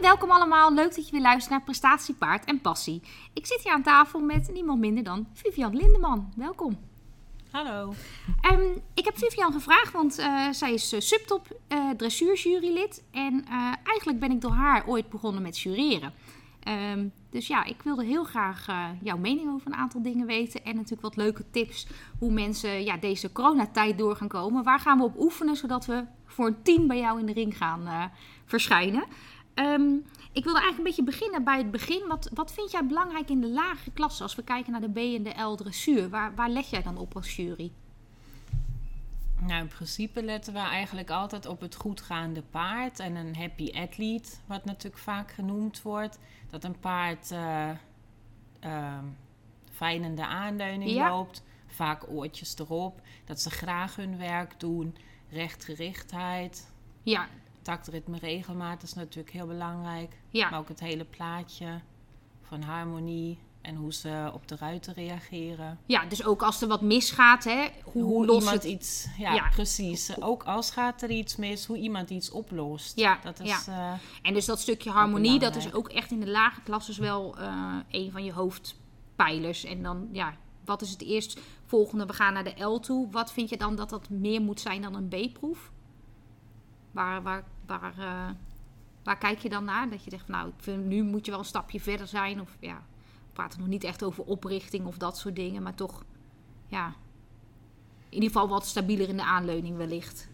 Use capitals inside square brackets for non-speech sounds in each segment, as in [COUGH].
Welkom allemaal. Leuk dat je weer luistert naar Prestatiepaard en Passie. Ik zit hier aan tafel met niemand minder dan Vivian Lindeman. Welkom. Hallo. Ehm, ik heb Vivian gevraagd, want eh, zij is uh, subtop uh, dressuurjurylid. En eigenlijk ben ik door haar ooit begonnen met jureren. Um, dus ja, ik wilde heel graag jouw mening over een aantal dingen weten. En natuurlijk wat leuke tips hoe mensen ja, deze coronatijd door gaan komen. Waar gaan we op oefenen, zodat we voor een team bij jou in de ring gaan verschijnen. Um, ik wilde eigenlijk een beetje beginnen bij het begin. Wat, wat vind jij belangrijk in de lagere klasse als we kijken naar de B en de L dressuur? Waar, waar leg jij dan op als jury? Nou, in principe letten we eigenlijk altijd op het goedgaande paard en een happy athlete, wat natuurlijk vaak genoemd wordt. Dat een paard uh, uh, fijn in de aanleuning loopt, vaak oortjes erop, dat ze graag hun werk doen, rechtgerichtheid. Ja, taktritme, regelmaat is natuurlijk heel belangrijk. Ja. Maar ook het hele plaatje van harmonie en hoe ze op de ruiten reageren. Ja, dus ook als er wat misgaat, hè? Hoe, hoe iemand het... iets... Ja, precies. Ook als gaat er iets mis, hoe iemand iets oplost. Ja, dat is, ja. Uh, en dus dat stukje harmonie, dat is ook echt in de lage klasses wel uh, een van je hoofdpijlers. En dan, ja, wat is het eerst volgende? We gaan naar de L toe. Wat vind je dan dat dat meer moet zijn dan een B-proef? Waar, waar waar, uh, waar kijk je dan naar? Dat je zegt, nou, ik vind, nu moet je wel een stapje verder zijn. Of ja, we praten nog niet echt over oprichting of dat soort dingen. Maar toch, ja, in ieder geval wat stabieler in de aanleuning wellicht.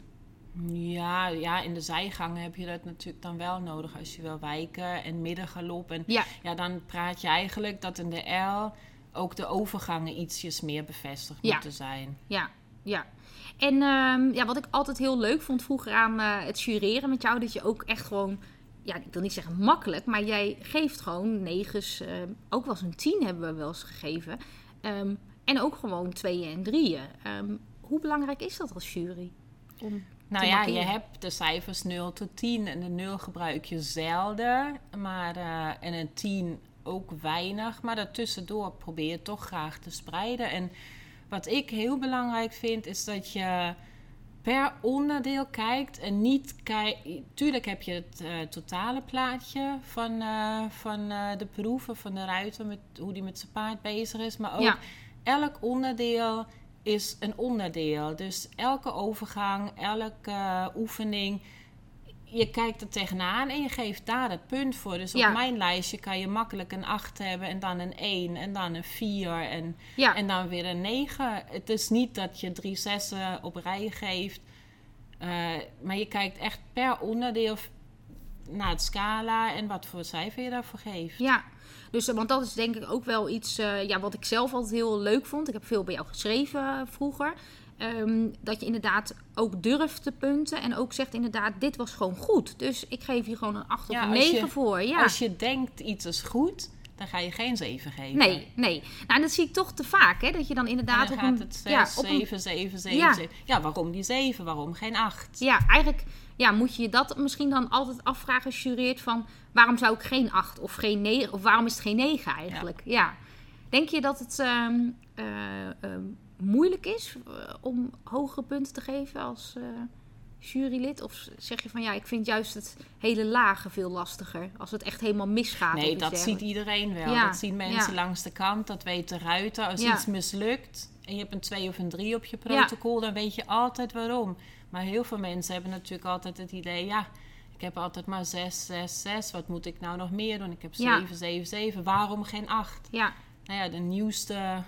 Ja, ja, in de zijgangen heb je dat natuurlijk dan wel nodig als je wil wijken en middengalop. En ja. ja, dan praat je eigenlijk dat in de L ook de overgangen ietsjes meer bevestigd moeten zijn. Ja, ja. En um, ja, wat ik altijd heel leuk vond vroeger aan uh, het jureren met jou, dat je ook echt gewoon, ja, ik wil niet zeggen makkelijk, maar jij geeft gewoon negens, uh, ook wel eens een tien hebben we wel eens gegeven. Um, en ook gewoon tweeën en drieën. Um, hoe belangrijk is dat als jury? Om nou ja, je hebt de cijfers 0 tot 10 en de 0 gebruik je zelden, maar uh, en een 10 ook weinig. Maar daartussendoor probeer je toch graag te spreiden. En wat ik heel belangrijk vind, is dat je per onderdeel kijkt en niet kijkt. Tuurlijk heb je het uh, totale plaatje van, uh, van uh, de proeven, van de ruiter, met hoe die met zijn paard bezig is. Maar ook ja. elk onderdeel is een onderdeel. Dus elke overgang, elke oefening je kijkt er tegenaan en je geeft daar het punt voor. Dus op mijn lijstje kan je makkelijk een 8 hebben en dan een 1 en dan een 4 en, en dan weer een 9. Het is niet dat je drie zessen op rij geeft, uh, maar je kijkt echt per onderdeel naar het scala en wat voor cijfer je daarvoor geeft. Ja, dus, want dat is denk ik ook wel iets uh, ja, wat ik zelf altijd heel leuk vond. Ik heb veel bij jou geschreven vroeger. Ehm, dat je inderdaad ook durft te punten. En ook zegt inderdaad, dit was gewoon goed. Dus ik geef hier gewoon een 8 of een 9 voor. Ja. Als je denkt iets is goed, dan ga je geen 7 geven. Nee, nee. Nou, en dat zie ik toch te vaak. Hè? Dat je dan inderdaad dan op gaat een, het 6, ja, 7, 7, 7, ja. 7. Ja, waarom die 7? Waarom geen 8? Ja, eigenlijk ja, moet je je dat misschien dan altijd afvragen als jureert van... waarom zou ik geen 8 of geen 9? Of waarom is het geen 9 eigenlijk? Ja. ja. Denk je dat het... Um, uh, um, moeilijk is uh, om hogere punten te geven als uh, jurylid? Of zeg je van ja, ik vind juist het hele lage veel lastiger als het echt helemaal misgaat? Nee, dat ziet iedereen wel. Ja. Dat zien mensen ja. langs de kant, dat weten ruiten. Als iets mislukt en je hebt een 2 of een 3 op je protocol, dan weet je altijd waarom. Maar heel veel mensen hebben natuurlijk altijd het idee, ja, ik heb altijd maar 6, 6, 6. Wat moet ik nou nog meer doen? Ik heb 7, 7, 7. Waarom geen 8? Ja. Nou ja, de nieuwste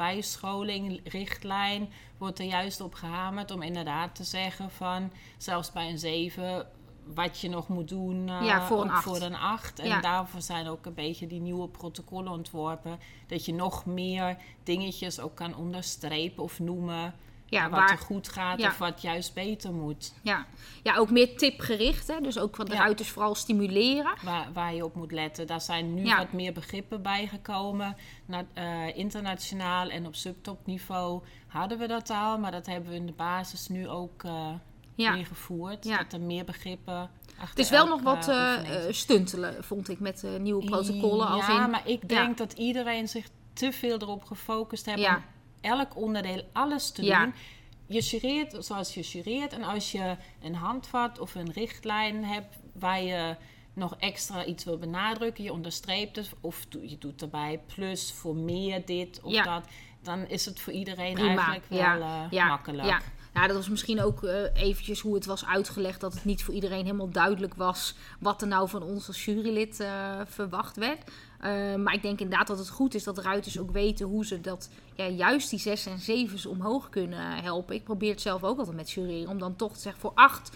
bijscholing, richtlijn, wordt er juist op gehamerd om inderdaad te zeggen van zelfs bij een 7 wat je nog moet doen uh, ja, voor, een 8. voor een 8. En ja. daarvoor zijn ook een beetje die nieuwe protocollen ontworpen. Dat je nog meer dingetjes ook kan onderstrepen of noemen ja, wat waar, er goed gaat of wat juist beter moet. Ja, ja ook meer tipgericht. Hè? Dus ook van de ja. ruiters vooral stimuleren. Waar, waar je op moet letten. Daar zijn nu wat meer begrippen bijgekomen. Na, uh, internationaal en op subtopniveau hadden we dat al. Maar dat hebben we in de basis nu ook uh, ingevoerd. Dat er meer begrippen het is wel nog wat uh, stuntelen, vond ik, met nieuwe protocollen. Ja, als in, maar ik denk dat iedereen zich te veel erop gefocust heeft elk onderdeel alles te doen. Je jureert zoals je jureert. En als je een handvat of een richtlijn hebt waar je nog extra iets wil benadrukken, je onderstreept het of je doet erbij plus voor meer dit of dat, dan is het voor iedereen eigenlijk wel ja. Uh, makkelijk. Ja, dat was misschien ook uh, eventjes hoe het was uitgelegd. Dat het niet voor iedereen helemaal duidelijk was wat er nou van ons als jurylid uh, verwacht werd. Uh, maar ik denk inderdaad dat het goed is dat ruiters ook weten hoe ze dat, ja, juist die zes en zevens omhoog kunnen helpen. Ik probeer het zelf ook altijd met jureren om dan toch te zeggen voor acht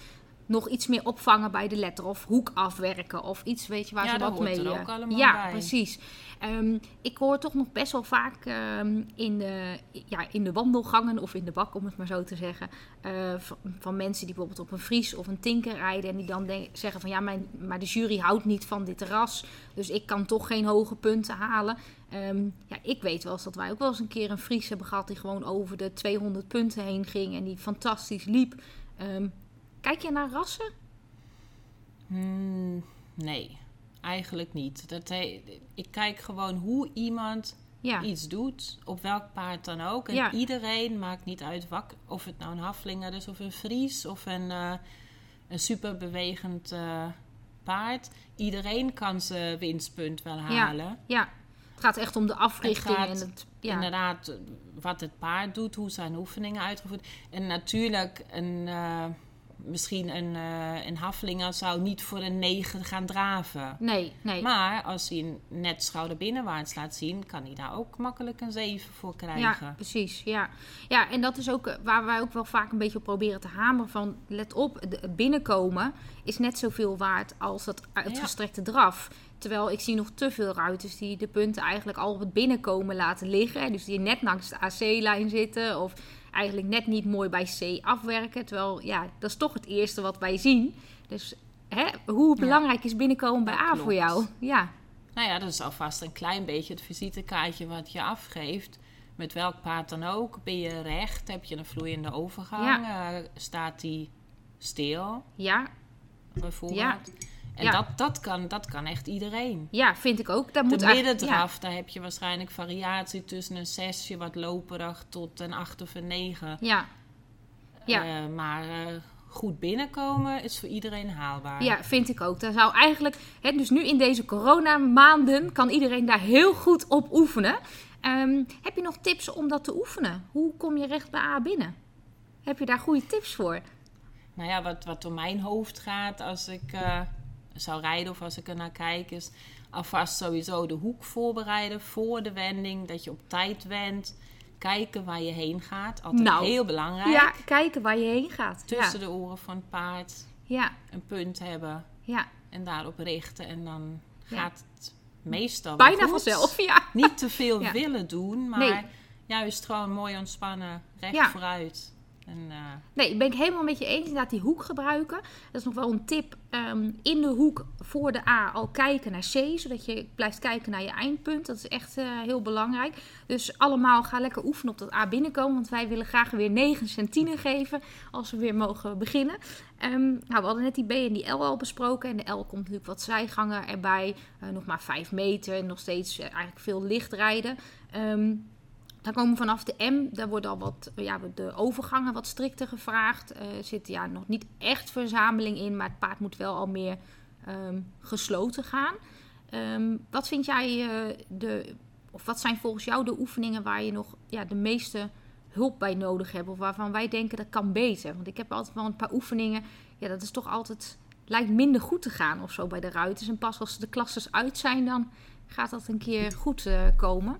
nog iets meer opvangen bij de letter of hoek afwerken of iets, weet je, waar ze wat mee. Er ook allemaal ja, bij. precies. Um, ik hoor toch nog best wel vaak um, in, de, ja, in de wandelgangen of in de bak, om het maar zo te zeggen, uh, van, van, mensen die bijvoorbeeld op een Fries of een Tinker rijden en die dan zeggen van ja, mijn, maar de jury houdt niet van dit ras, dus ik kan toch geen hoge punten halen. Um, ja, ik weet wel eens dat wij ook wel eens een keer een Fries hebben gehad die gewoon over de 200 punten heen ging en die fantastisch liep. Kijk je naar rassen? Hmm, nee, eigenlijk niet. Dat ik kijk gewoon hoe iemand iets doet, op welk paard dan ook. En iedereen maakt niet uit wak, of het nou een haflinger is of een Fries of een, uh, een superbewegend uh, paard. Iedereen kan zijn winstpunt wel halen. Ja, ja. het gaat echt om de africhting. Het en het, ja. Inderdaad, wat het paard doet, hoe zijn oefeningen uitgevoerd. En natuurlijk een... Uh, misschien een, uh, een Haflinger zou niet voor een 9 gaan draven. Nee, nee. Maar als hij een net schouder binnenwaarts laat zien, kan hij daar ook makkelijk een 7 voor krijgen. Ja, precies. Ja, ja en dat is ook eh, waar wij ook wel vaak een beetje op proberen te hameren van... let op, het binnenkomen is net zoveel waard als het uitgestrekte draf. Terwijl ik zie nog te veel ruiters die de punten eigenlijk al op het binnenkomen laten liggen. Dus die net langs de AC-lijn zitten of eigenlijk net niet mooi bij C afwerken. Terwijl, ja, dat is toch het eerste wat wij zien. Dus hè, hoe belangrijk is binnenkomen bij A voor jou? Ja. Nou ja, dat is alvast een klein beetje het visitekaartje wat je afgeeft. Met welk paard dan ook. Ben je recht? Heb je een vloeiende overgang? Uh, staat die stil? Ja. Bijvoorbeeld. Ja. En dat, dat, kan, dat kan echt iedereen. Ja, vind ik ook. Daar moet de middendraf, daar heb je waarschijnlijk variatie tussen een zesje, wat loperig, tot een acht of een negen. Ja. ja. Uh, maar uh, goed binnenkomen is voor iedereen haalbaar. Ja, vind ik ook. Daar zou eigenlijk, hè, dus nu in deze coronamaanden, kan iedereen daar heel goed op oefenen. Um, heb je nog tips om dat te oefenen? Hoe kom je recht bij A binnen? Heb je daar goede tips voor? Nou ja, wat, wat door mijn hoofd gaat als ik... Uh, zou rijden of als ik er naar kijk, is alvast sowieso de hoek voorbereiden voor de wending. Dat je op tijd wendt. Kijken waar je heen gaat. Altijd nou, heel belangrijk. Ja, kijken waar je heen gaat. Tussen de oren van het paard. Ja. Een punt hebben. Ja. En daarop richten. En dan gaat het meestal Bijna vanzelf, ja. Niet te veel [LAUGHS] willen doen, maar nee. juist gewoon mooi ontspannen, recht vooruit. En, uh... Nee, ben ik helemaal met je eens. Inderdaad, die hoek gebruiken. Dat is nog wel een tip. Ehm, in de hoek voor de A al kijken naar C, zodat je blijft kijken naar je eindpunt. Dat is echt uh, heel belangrijk. Dus allemaal ga lekker oefenen op dat A binnenkomen. Want wij willen graag weer 9 centine geven als we weer mogen beginnen. Um, nou, we hadden net die B en die L al besproken. En de L komt natuurlijk wat zijgangen erbij. Uh, nog maar 5 meter. Nog steeds eigenlijk veel licht rijden. Um, dan komen vanaf de M, daar worden al wat, ja, de overgangen wat strikter gevraagd. Er uh, zit ja, nog niet echt verzameling in, maar het paard moet wel al meer um, gesloten gaan. Um, wat vind jij uh, de, of wat zijn volgens jou de oefeningen waar je nog ja, de meeste hulp bij nodig hebt? Of waarvan wij denken dat kan beter? Want ik heb altijd wel een paar oefeningen, ja, dat is toch altijd, lijkt minder goed te gaan of zo bij de ruiters. En pas als de klasses uit zijn, dan gaat dat een keer goed uh, komen.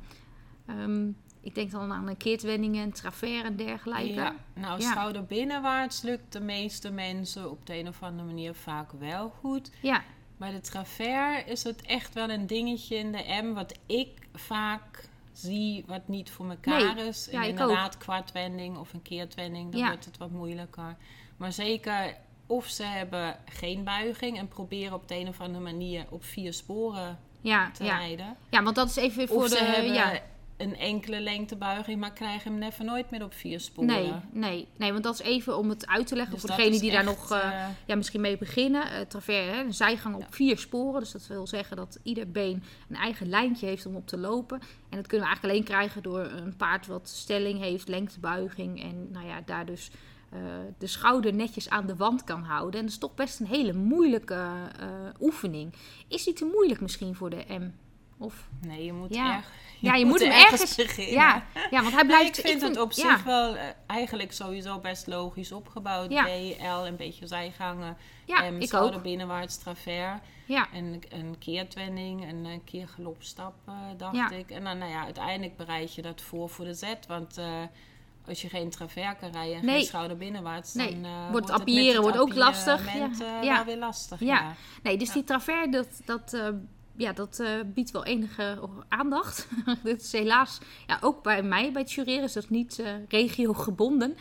Um, ik denk dan aan een keertwendingen, travers en dergelijke. Ja, nou, ja. schouder binnenwaarts lukt de meeste mensen op de een of andere manier vaak wel goed. Ja. Bij de travers is het echt wel een dingetje in de M wat ik vaak zie wat niet voor elkaar is. Ja, inderdaad, kwartwending of een keertwending, dan wordt het wat moeilijker. Maar zeker of ze hebben geen buiging en proberen op de een of andere manier op vier sporen ja, te ja. rijden. Ja, want dat is even voor of de... Hebben ja een enkele lengtebuiging, maar krijgen hem never nooit meer op vier sporen. Nee, nee, nee, want dat is even om het uit te leggen dus voor degenen die daar nog uh, ja, misschien mee beginnen. Uh, travers, hè, een zijgang op vier sporen. Dus dat wil zeggen dat ieder been een eigen lijntje heeft om op te lopen. En dat kunnen we eigenlijk alleen krijgen door een paard wat stelling heeft, lengtebuiging. En nou ja, daar dus de schouder netjes aan de wand kan houden. En dat is toch best een hele moeilijke oefening. Is die te moeilijk misschien voor de M? Of? Nee, je moet ja. erg ja, je moet, hem ergens, beginnen. Ja, ja, want hij blijft... ik vind het op zich wel uh, eigenlijk sowieso best logisch opgebouwd. B, L, een beetje zijgangen. Ja, M, ik ook. binnenwaarts travers. Ja. En een keertwending, een, een keer uh, dacht ik. En dan, nou ja, uiteindelijk bereid je dat voor voor de Z. Want... Uh, als je geen travers kan rijden en nee. geen schouder binnenwaarts, dan uh, wordt, appiëren wordt ook lastig. Ja. ja. wel weer lastig. Ja. Nee, dus die travers, dat, dat ja, dat uh, biedt wel enige aandacht. [LAUGHS] Dit is helaas ja, ook bij mij bij het jureren is dat niet uh, regiogebonden.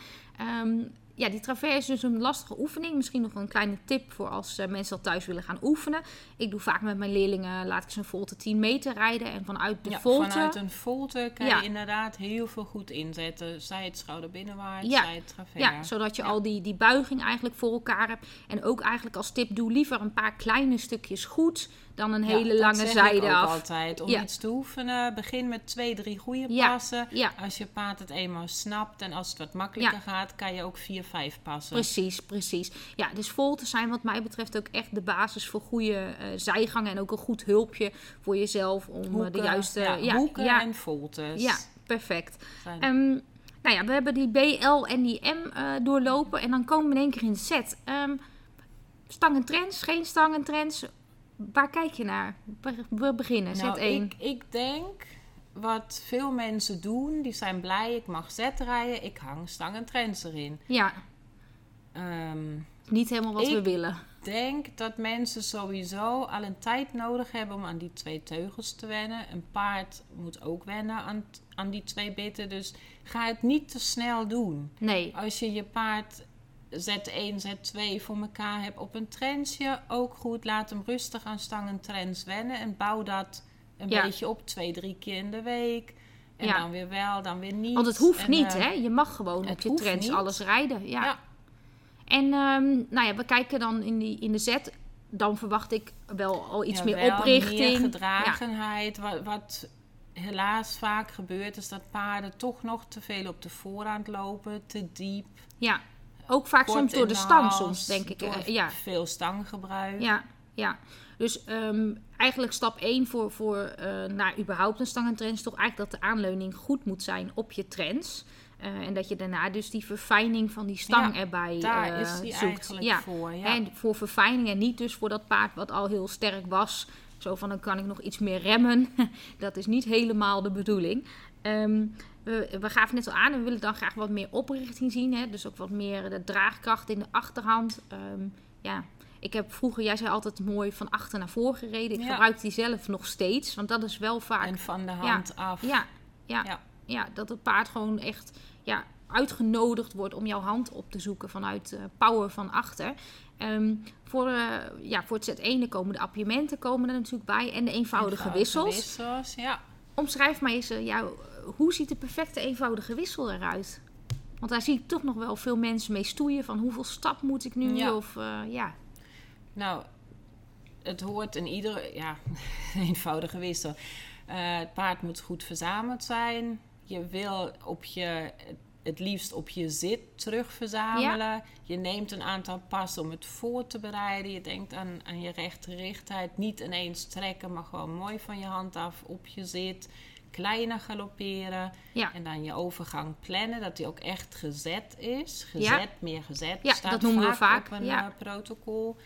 Um, ja, die travers is dus een lastige oefening. Misschien nog een kleine tip voor als uh, mensen al thuis willen gaan oefenen. Ik doe vaak met mijn leerlingen, laat ik ze een volte 10 meter rijden. En vanuit de ja, volte... vanuit een volte kan je inderdaad heel veel goed inzetten. Zij het schouder binnenwaarts, ja. zij het travers. Ja, zodat je al die, die buiging eigenlijk voor elkaar hebt. En ook eigenlijk als tip, doe liever een paar kleine stukjes goed dan een hele lange zijde af. altijd. Om iets te oefenen, begin met twee, drie goede passen. Als je paard het eenmaal snapt en als het wat makkelijker gaat, kan je ook vier, vijf passen. Precies, precies. Ja, dus volte zijn wat mij betreft ook echt de basis voor goede uh, zijgangen en ook een goed hulpje voor jezelf om uh, de juiste... Ja, hoeken en voltes. Ja, perfect. Um, nou ja, we hebben die B, L en die M uh, doorlopen en dan komen we in één keer in de set. Um, stangentrends, geen stangentrends waar kijk je naar? We beginnen, nou, zet 1. Ik, ik denk wat veel mensen doen, die zijn blij, ik mag zet rijden, ik hang stang en trends erin. Ja. Um, Niet helemaal wat we willen. Ik denk dat mensen sowieso al een tijd nodig hebben om aan die twee teugels te wennen. Een paard moet ook wennen aan, aan die twee bitten. Dus ga het niet te snel doen. Nee. Als je je paard Z1, Z2 voor elkaar hebt op een trendsje, ook goed. Laat hem rustig aan stangen trends wennen en bouw dat een beetje op, twee, drie keer in de week. En dan weer wel, dan weer niet. Want het hoeft niet, uh, hè? Je mag gewoon op je trends alles rijden. Ja. ja. En um, nou ja, we kijken dan in, die, in de Z. Dan verwacht ik wel al iets meer oprichting. Meer gedragenheid. Wat, wat helaas vaak gebeurt, is dat paarden toch nog te veel op de voorhand lopen, te diep. Ja. Ook vaak soms door de stang, soms denk ik. Door ja. veel stanggebruik. Ja, ja. Dus um, eigenlijk stap 1 voor, voor uh, naar überhaupt een stangentrend is toch eigenlijk dat de aanleuning goed moet zijn op je trends. Uh, en dat je daarna dus die verfijning van die stang erbij daar is die zoekt. eigenlijk ja. voor. Ja. En voor verfijning en niet dus voor dat paard wat al heel sterk was. Zo van dan kan ik nog iets meer remmen. [LAUGHS] dat is niet helemaal de bedoeling. Um, we, we gaven net al aan, we willen dan graag wat meer oprichting zien. Hè? Dus ook wat meer de draagkracht in de achterhand. Um, ja, ik heb vroeger, jij zei altijd mooi, van achter naar voor gereden. Ik gebruik die zelf nog steeds, want dat is wel vaak... En van de hand ja, af. Ja, ja, ja, ja. dat het paard gewoon echt ja, uitgenodigd wordt om jouw hand op te zoeken vanuit uh, power van achter. Um, voor, uh, ja, voor het Z1 komen de appiëmenten komen er natuurlijk bij en de eenvoudige, eenvoudige wissels. wissels ja. Omschrijf maar eens uh, jouw hoe ziet de perfecte eenvoudige wissel eruit? Want daar zie ik toch nog wel veel mensen mee stoeien van hoeveel stap moet ik nu? Ja. Of, uh, ja. Nou, het hoort in iedere ja, [LAUGHS] eenvoudige wissel. Uh, het paard moet goed verzameld zijn. Je wil op je, het liefst op je zit terug verzamelen. Ja. Je neemt een aantal passen om het voor te bereiden. Je denkt aan, aan je rechterrichtheid. Niet ineens trekken, maar gewoon mooi van je hand af op je zit kleiner galopperen. Ja. En dan je overgang plannen, dat die ook echt gezet is. Gezet, meer gezet. Ja, Staat dat noemen we vaak. op een ja. uh, protocol.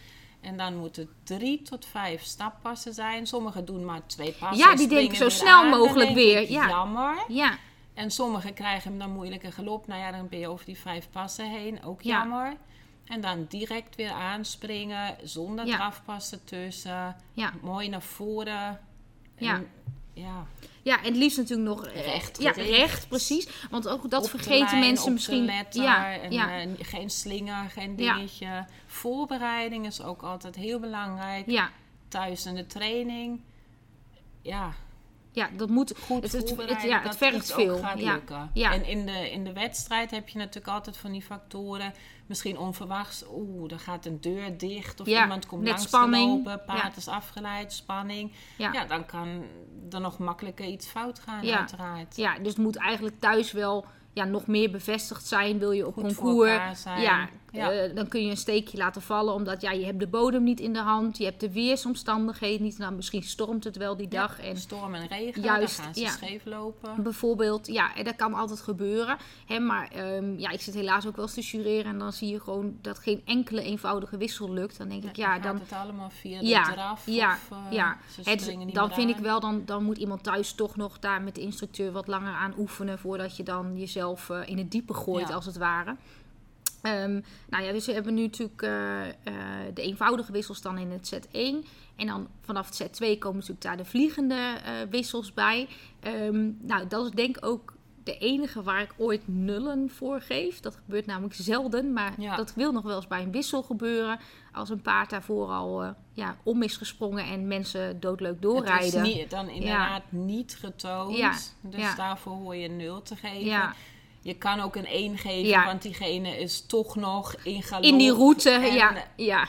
En dan moeten drie tot vijf stappassen zijn. Sommigen doen maar twee passen. Ja, die denken zo snel mogelijk weer. Ja. Jammer. Ja. En sommigen krijgen hem dan moeilijke galop. Nou ja, dan ben je over die vijf passen heen. Ook jammer. En dan direct weer aanspringen, zonder ja. tussen. Ja. Mooi naar voren. En ja. ja. Ja, en het liefst natuurlijk nog recht. Ja, recht, precies. Want ook dat vergeten mensen misschien. Letter, ja, en, ja. Uh, geen slinger, geen dingetje. Ja. Voorbereiding is ook altijd heel belangrijk. Ja. Thuis in de training. Ja. Ja, dat moet goed het, het, het, ja, het vergt veel. ja. Ja. En in de, in de wedstrijd heb je natuurlijk altijd van die factoren. misschien onverwachts, oeh, er gaat een deur dicht of iemand komt langs spanning. lopen, paard is afgeleid, spanning. Ja. dan kan er nog makkelijker iets fout gaan, uiteraard. Ja, dus het moet eigenlijk thuis wel ja, nog meer bevestigd zijn. Wil je op Goed concours. Ja, ja. Eh, dan kun je een steekje laten vallen. Omdat ja, je hebt de bodem niet in de hand. Je hebt de weersomstandigheden niet. Nou, misschien stormt het wel die dag. en storm en regen, juist, dan gaan ze scheef lopen. Bijvoorbeeld, ja, en dat kan altijd gebeuren. Hè, maar um, ja, ik zit helaas ook wel eens te jureren. En dan zie je gewoon dat geen enkele eenvoudige wissel lukt. Dan denk ik, ja, dan... het allemaal via de ja, draf ja, of, uh, ja. Het, dan vind ik wel, dan, dan moet iemand thuis toch nog daar met de instructeur wat langer aan oefenen. Voordat je dan jezelf uh, in het diepe gooit, als het ware. Um, nou ja, dus we hebben nu natuurlijk uh, uh, de eenvoudige wissels dan in het set 1. En dan vanaf het set 2 komen natuurlijk daar de vliegende uh, wissels bij. Um, nou, dat is denk ik ook de enige waar ik ooit nullen voor geef. Dat gebeurt namelijk zelden, maar ja. dat wil nog wel eens bij een wissel gebeuren. Als een paard daarvoor al ja, om is gesprongen en mensen doodleuk doorrijden. Het is niet, dan inderdaad ja. niet getoond. Ja. Dus daarvoor hoor je nul te geven. Je kan ook een 1 geven, want diegene is toch nog in galop. In die route, ja, ja.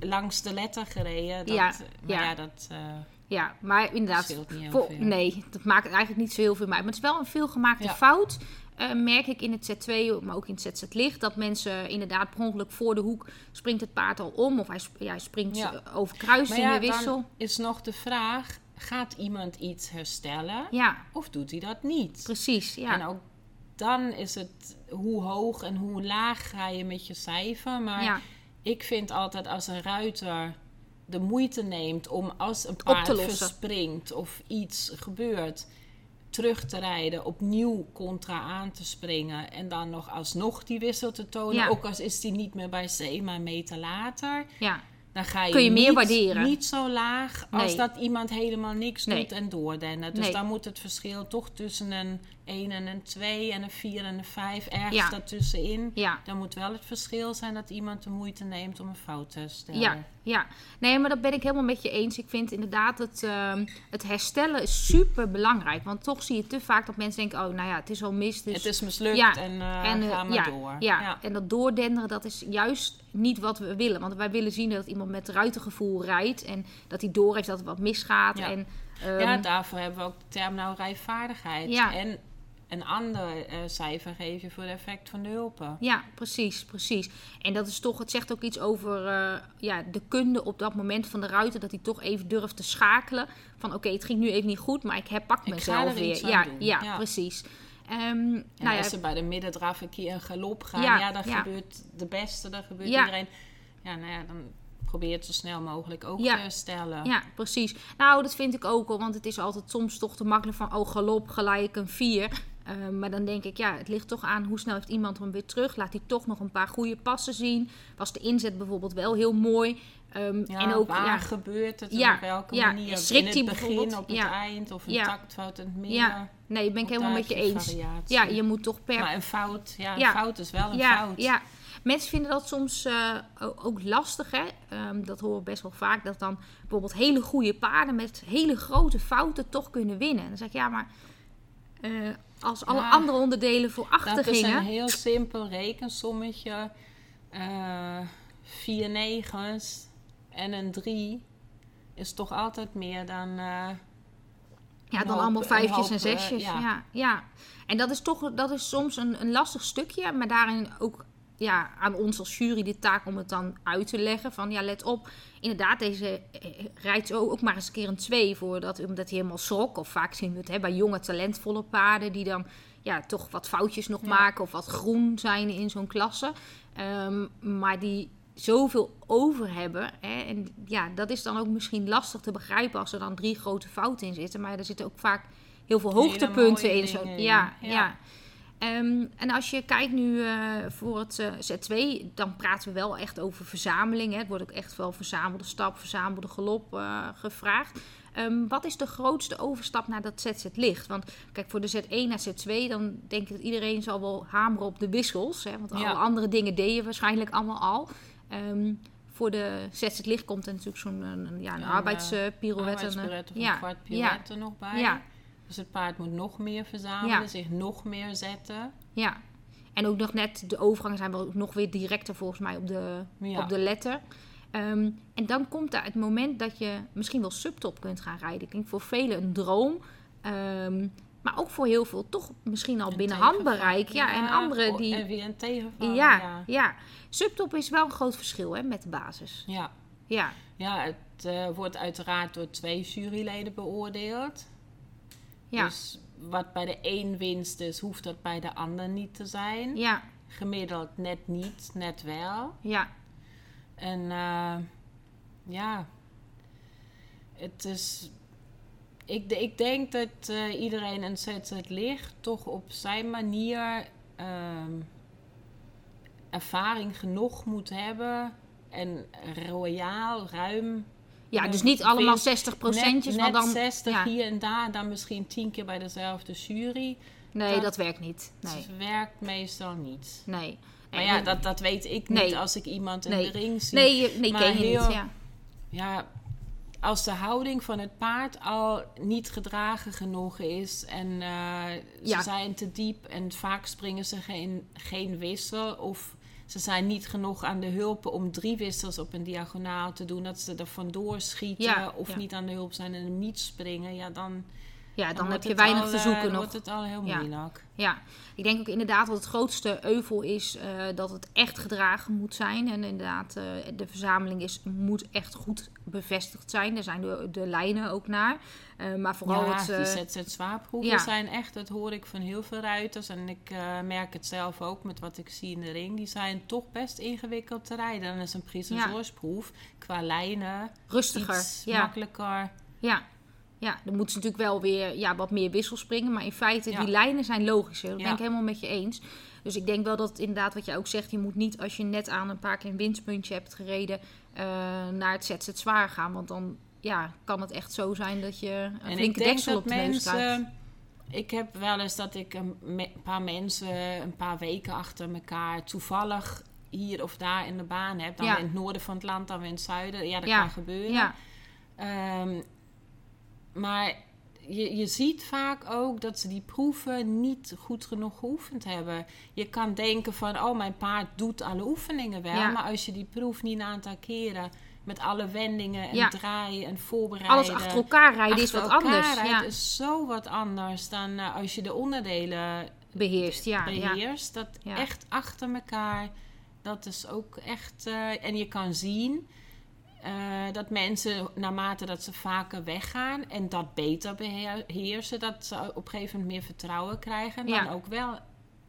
Langs de letter gereden. Dat, ja, maar ja. dat... Uh, ja, maar inderdaad. Voor, nee, dat maakt eigenlijk niet zo heel veel uit. Maar het is wel een veelgemaakte fout. Uh, merk ik in het Z2, maar ook in het ZZ licht, dat mensen inderdaad per ongeluk voor de hoek springt het paard al om of hij, ja, springt ja. over kruising ja, wissel. Dan is nog de vraag: gaat iemand iets herstellen? Ja. Of doet hij dat niet? Precies. Ja. En ook dan is het hoe hoog en hoe laag ga je met je cijfer. Maar ik vind altijd als een ruiter de moeite neemt om als een paard verspringt of iets gebeurt, terug te rijden, opnieuw contra aan te springen en dan nog alsnog die wissel te tonen. Ook als is die niet meer bij C, maar een meter later. Ja. Dan ga je, Kun je niet, meer waarderen. niet zo laag als dat iemand helemaal niks doet en doordennen. Dus dan moet het verschil toch tussen een 1 en een 2 en een 4 en een 5 ergens ja. daartussenin. Ja. Dan moet wel het verschil zijn dat iemand de moeite neemt om een fout te stellen. Ja, ja. nee, maar dat ben ik helemaal met je eens. Ik vind inderdaad het, uh, het herstellen is super belangrijk. Want toch zie je te vaak dat mensen denken: oh, nou ja, het is al mis. Dus het is mislukt ja. en, uh, en uh, ga maar door. Ja. en dat doordenderen, dat is juist niet wat we willen. Want wij willen zien dat iemand met ruitengevoel rijdt en dat hij door heeft dat er wat misgaat. En, um, ja, daarvoor hebben we ook de term nou rijvaardigheid. Ja. En een ander uh, cijfer geef je voor het effect van de hulpen. Ja, precies, precies. En dat is toch, het zegt ook iets over uh, ja, de kunde op dat moment van de ruiter, dat hij toch even durft te schakelen. Van oké, het ging nu even niet goed, maar ik herpak mezelf weer. Ja, ja, ja, precies. Um, ja, nou als ze bij de middendraf een keer een galop gaan, ja, ja dan gebeurt de beste, dan gebeurt iedereen. Ja, nou ja, dan probeer het zo snel mogelijk ook te herstellen. Ja, precies. Nou, dat vind ik ook al, want het is altijd soms toch te makkelijk van, oh galop, gelijk een 4. Uh, maar dan denk ik, ja, het ligt toch aan hoe snel heeft iemand hem weer terug. Laat hij toch nog een paar goede passen zien. Was de inzet bijvoorbeeld wel heel mooi. Um, ja, en ook, waar ja, gebeurt het ja, op welke ja, manier? Schrikt in het begin, op het eind of een taktfout in het midden? Ja, nee, ben ik helemaal met je eens. Ja, je moet toch per... Maar een fout, ja, een fout is wel een fout. Ja, mensen vinden dat soms uh, ook lastig, hè. Um, dat horen we best wel vaak, dat dan bijvoorbeeld hele goede paarden met hele grote fouten toch kunnen winnen. En dan zeg ik, ja, maar... Uh, als alle andere onderdelen voor achter dat gingen. Dat is een heel simpel rekensommetje. Uh, vier negens en een drie is toch altijd meer dan... Uh, ja, dan allemaal vijfjes en zesjes. ja. ja. Ja, En dat is toch dat is soms een, een lastig stukje. Maar daarin ook ja, aan ons als jury de taak om het dan uit te leggen. Van ja, let op. Inderdaad, deze eh, rijdt zo ook maar eens een keer een twee voordat omdat hij helemaal schrok. Of vaak zien we het hè, bij jonge, talentvolle paarden die dan ja, toch wat foutjes nog maken. Of wat groen zijn in zo'n klasse. Um, maar die zoveel over hebben. Hè, en ja, dat is dan ook misschien lastig te begrijpen als er dan drie grote fouten in zitten. Maar er zitten ook vaak heel veel hoogtepunten in. Zo, ja, ja. Um, en als je kijkt nu uh, voor het uh, Z2, dan praten we wel echt over verzameling. Hè. Het wordt ook echt wel verzamelde stap, verzamelde galop uh, gevraagd. Um, wat is de grootste overstap naar dat ZZ licht? Want kijk, voor de Z1 naar Z2, dan denk ik dat iedereen zal wel hameren op de wissels. Hè, want alle andere dingen deed je waarschijnlijk allemaal al. Um, voor de ZZ licht komt er natuurlijk zo'n ja, een arbeidspirouette. Een ja, een kwart pirouette nog bij. Ja. Dus het paard moet nog meer verzamelen, zich nog meer zetten. Ja. en ook nog net de overgangen zijn wel nog weer directer volgens mij op de, op de letter. Ehm, en dan komt daar het moment dat je misschien wel subtop kunt gaan rijden. Klinkt voor velen een droom. Ehm, maar ook voor heel veel toch misschien al binnen handbereik. Ja, en anderen die... En weer een. Ja, ja, ja. Subtop is wel een groot verschil hè, met de basis. Ja. Ja. Ja, het uh, wordt uiteraard door twee juryleden beoordeeld. Ja. Dus wat bij de een winst is, hoeft dat bij de ander niet te zijn. Ja. Gemiddeld net niet, net wel. Ja. En uh, ja, het is. Ik, ik denk dat uh, iedereen een zet het licht toch op zijn manier uh, ervaring genoeg moet hebben en royaal, ruim. Ja, dus niet allemaal 60 procentjes, maar dan 60 hier en daar, dan misschien tien keer bij dezelfde jury. Nee, dat, werkt niet. Nee. Het werkt meestal niet. Nee. Maar ja, dat, dat weet ik niet als ik iemand in de ring zie. Nee, nee ken je niet, ja. Ja, als de houding van het paard al niet gedragen genoeg is en uh, ze zijn te diep en vaak springen ze geen, geen wissel of ze zijn niet genoeg aan de hulpen om drie wissels op een diagonaal te doen, dat ze er vandoor schieten of niet aan de hulp zijn en niet springen, ja dan ja, dan, heb je weinig te zoeken uh, nog. wordt het al heel moeilijk. Ja, ik denk ook inderdaad dat het grootste euvel is uh, dat het echt gedragen moet zijn. En inderdaad, uh, de verzameling is, moet echt goed bevestigd zijn. Daar zijn de, de lijnen ook naar. maar vooral ja, het... die ZZ-zwaarproeven ja. zijn echt, dat hoor ik van heel veel ruiters. En ik merk het zelf ook met wat ik zie in de ring. Die zijn toch best ingewikkeld te rijden. Dan is een prisonsoorsproef qua lijnen rustiger, iets makkelijker. Ja, ja, dan moeten ze natuurlijk wel weer ja, wat meer wissel springen. Maar in feite, die lijnen zijn logischer. Dat ben ik helemaal met je eens. Dus ik denk wel dat inderdaad, wat jij ook zegt, je moet niet als je net aan een paar keer een winstpuntje hebt gereden, uh, naar het zet het zwaar gaan. Want dan ja, kan het echt zo zijn dat je een en flinke deksel op de neus krijgt. Ik heb wel eens dat ik een paar mensen een paar weken achter elkaar toevallig hier of daar in de baan heb. Dan in het noorden van het land, dan in het zuiden. Ja, dat kan gebeuren. Ja. Um, maar je, je ziet vaak ook dat ze die proeven niet goed genoeg geoefend hebben. Je kan denken van, oh, mijn paard doet alle oefeningen wel. Maar als je die proef niet een aantal keren met alle wendingen en draaien en voorbereiden. Alles achter elkaar rijden is wat anders. Ja. is zo wat anders dan uh, als je de onderdelen beheerst. Ja, beheerst. Dat echt achter elkaar. Dat is ook echt. Uh, en je kan zien uh, dat mensen, naarmate dat ze vaker weggaan en dat beter beheersen, dat ze op een gegeven moment meer vertrouwen krijgen. En dan ook wel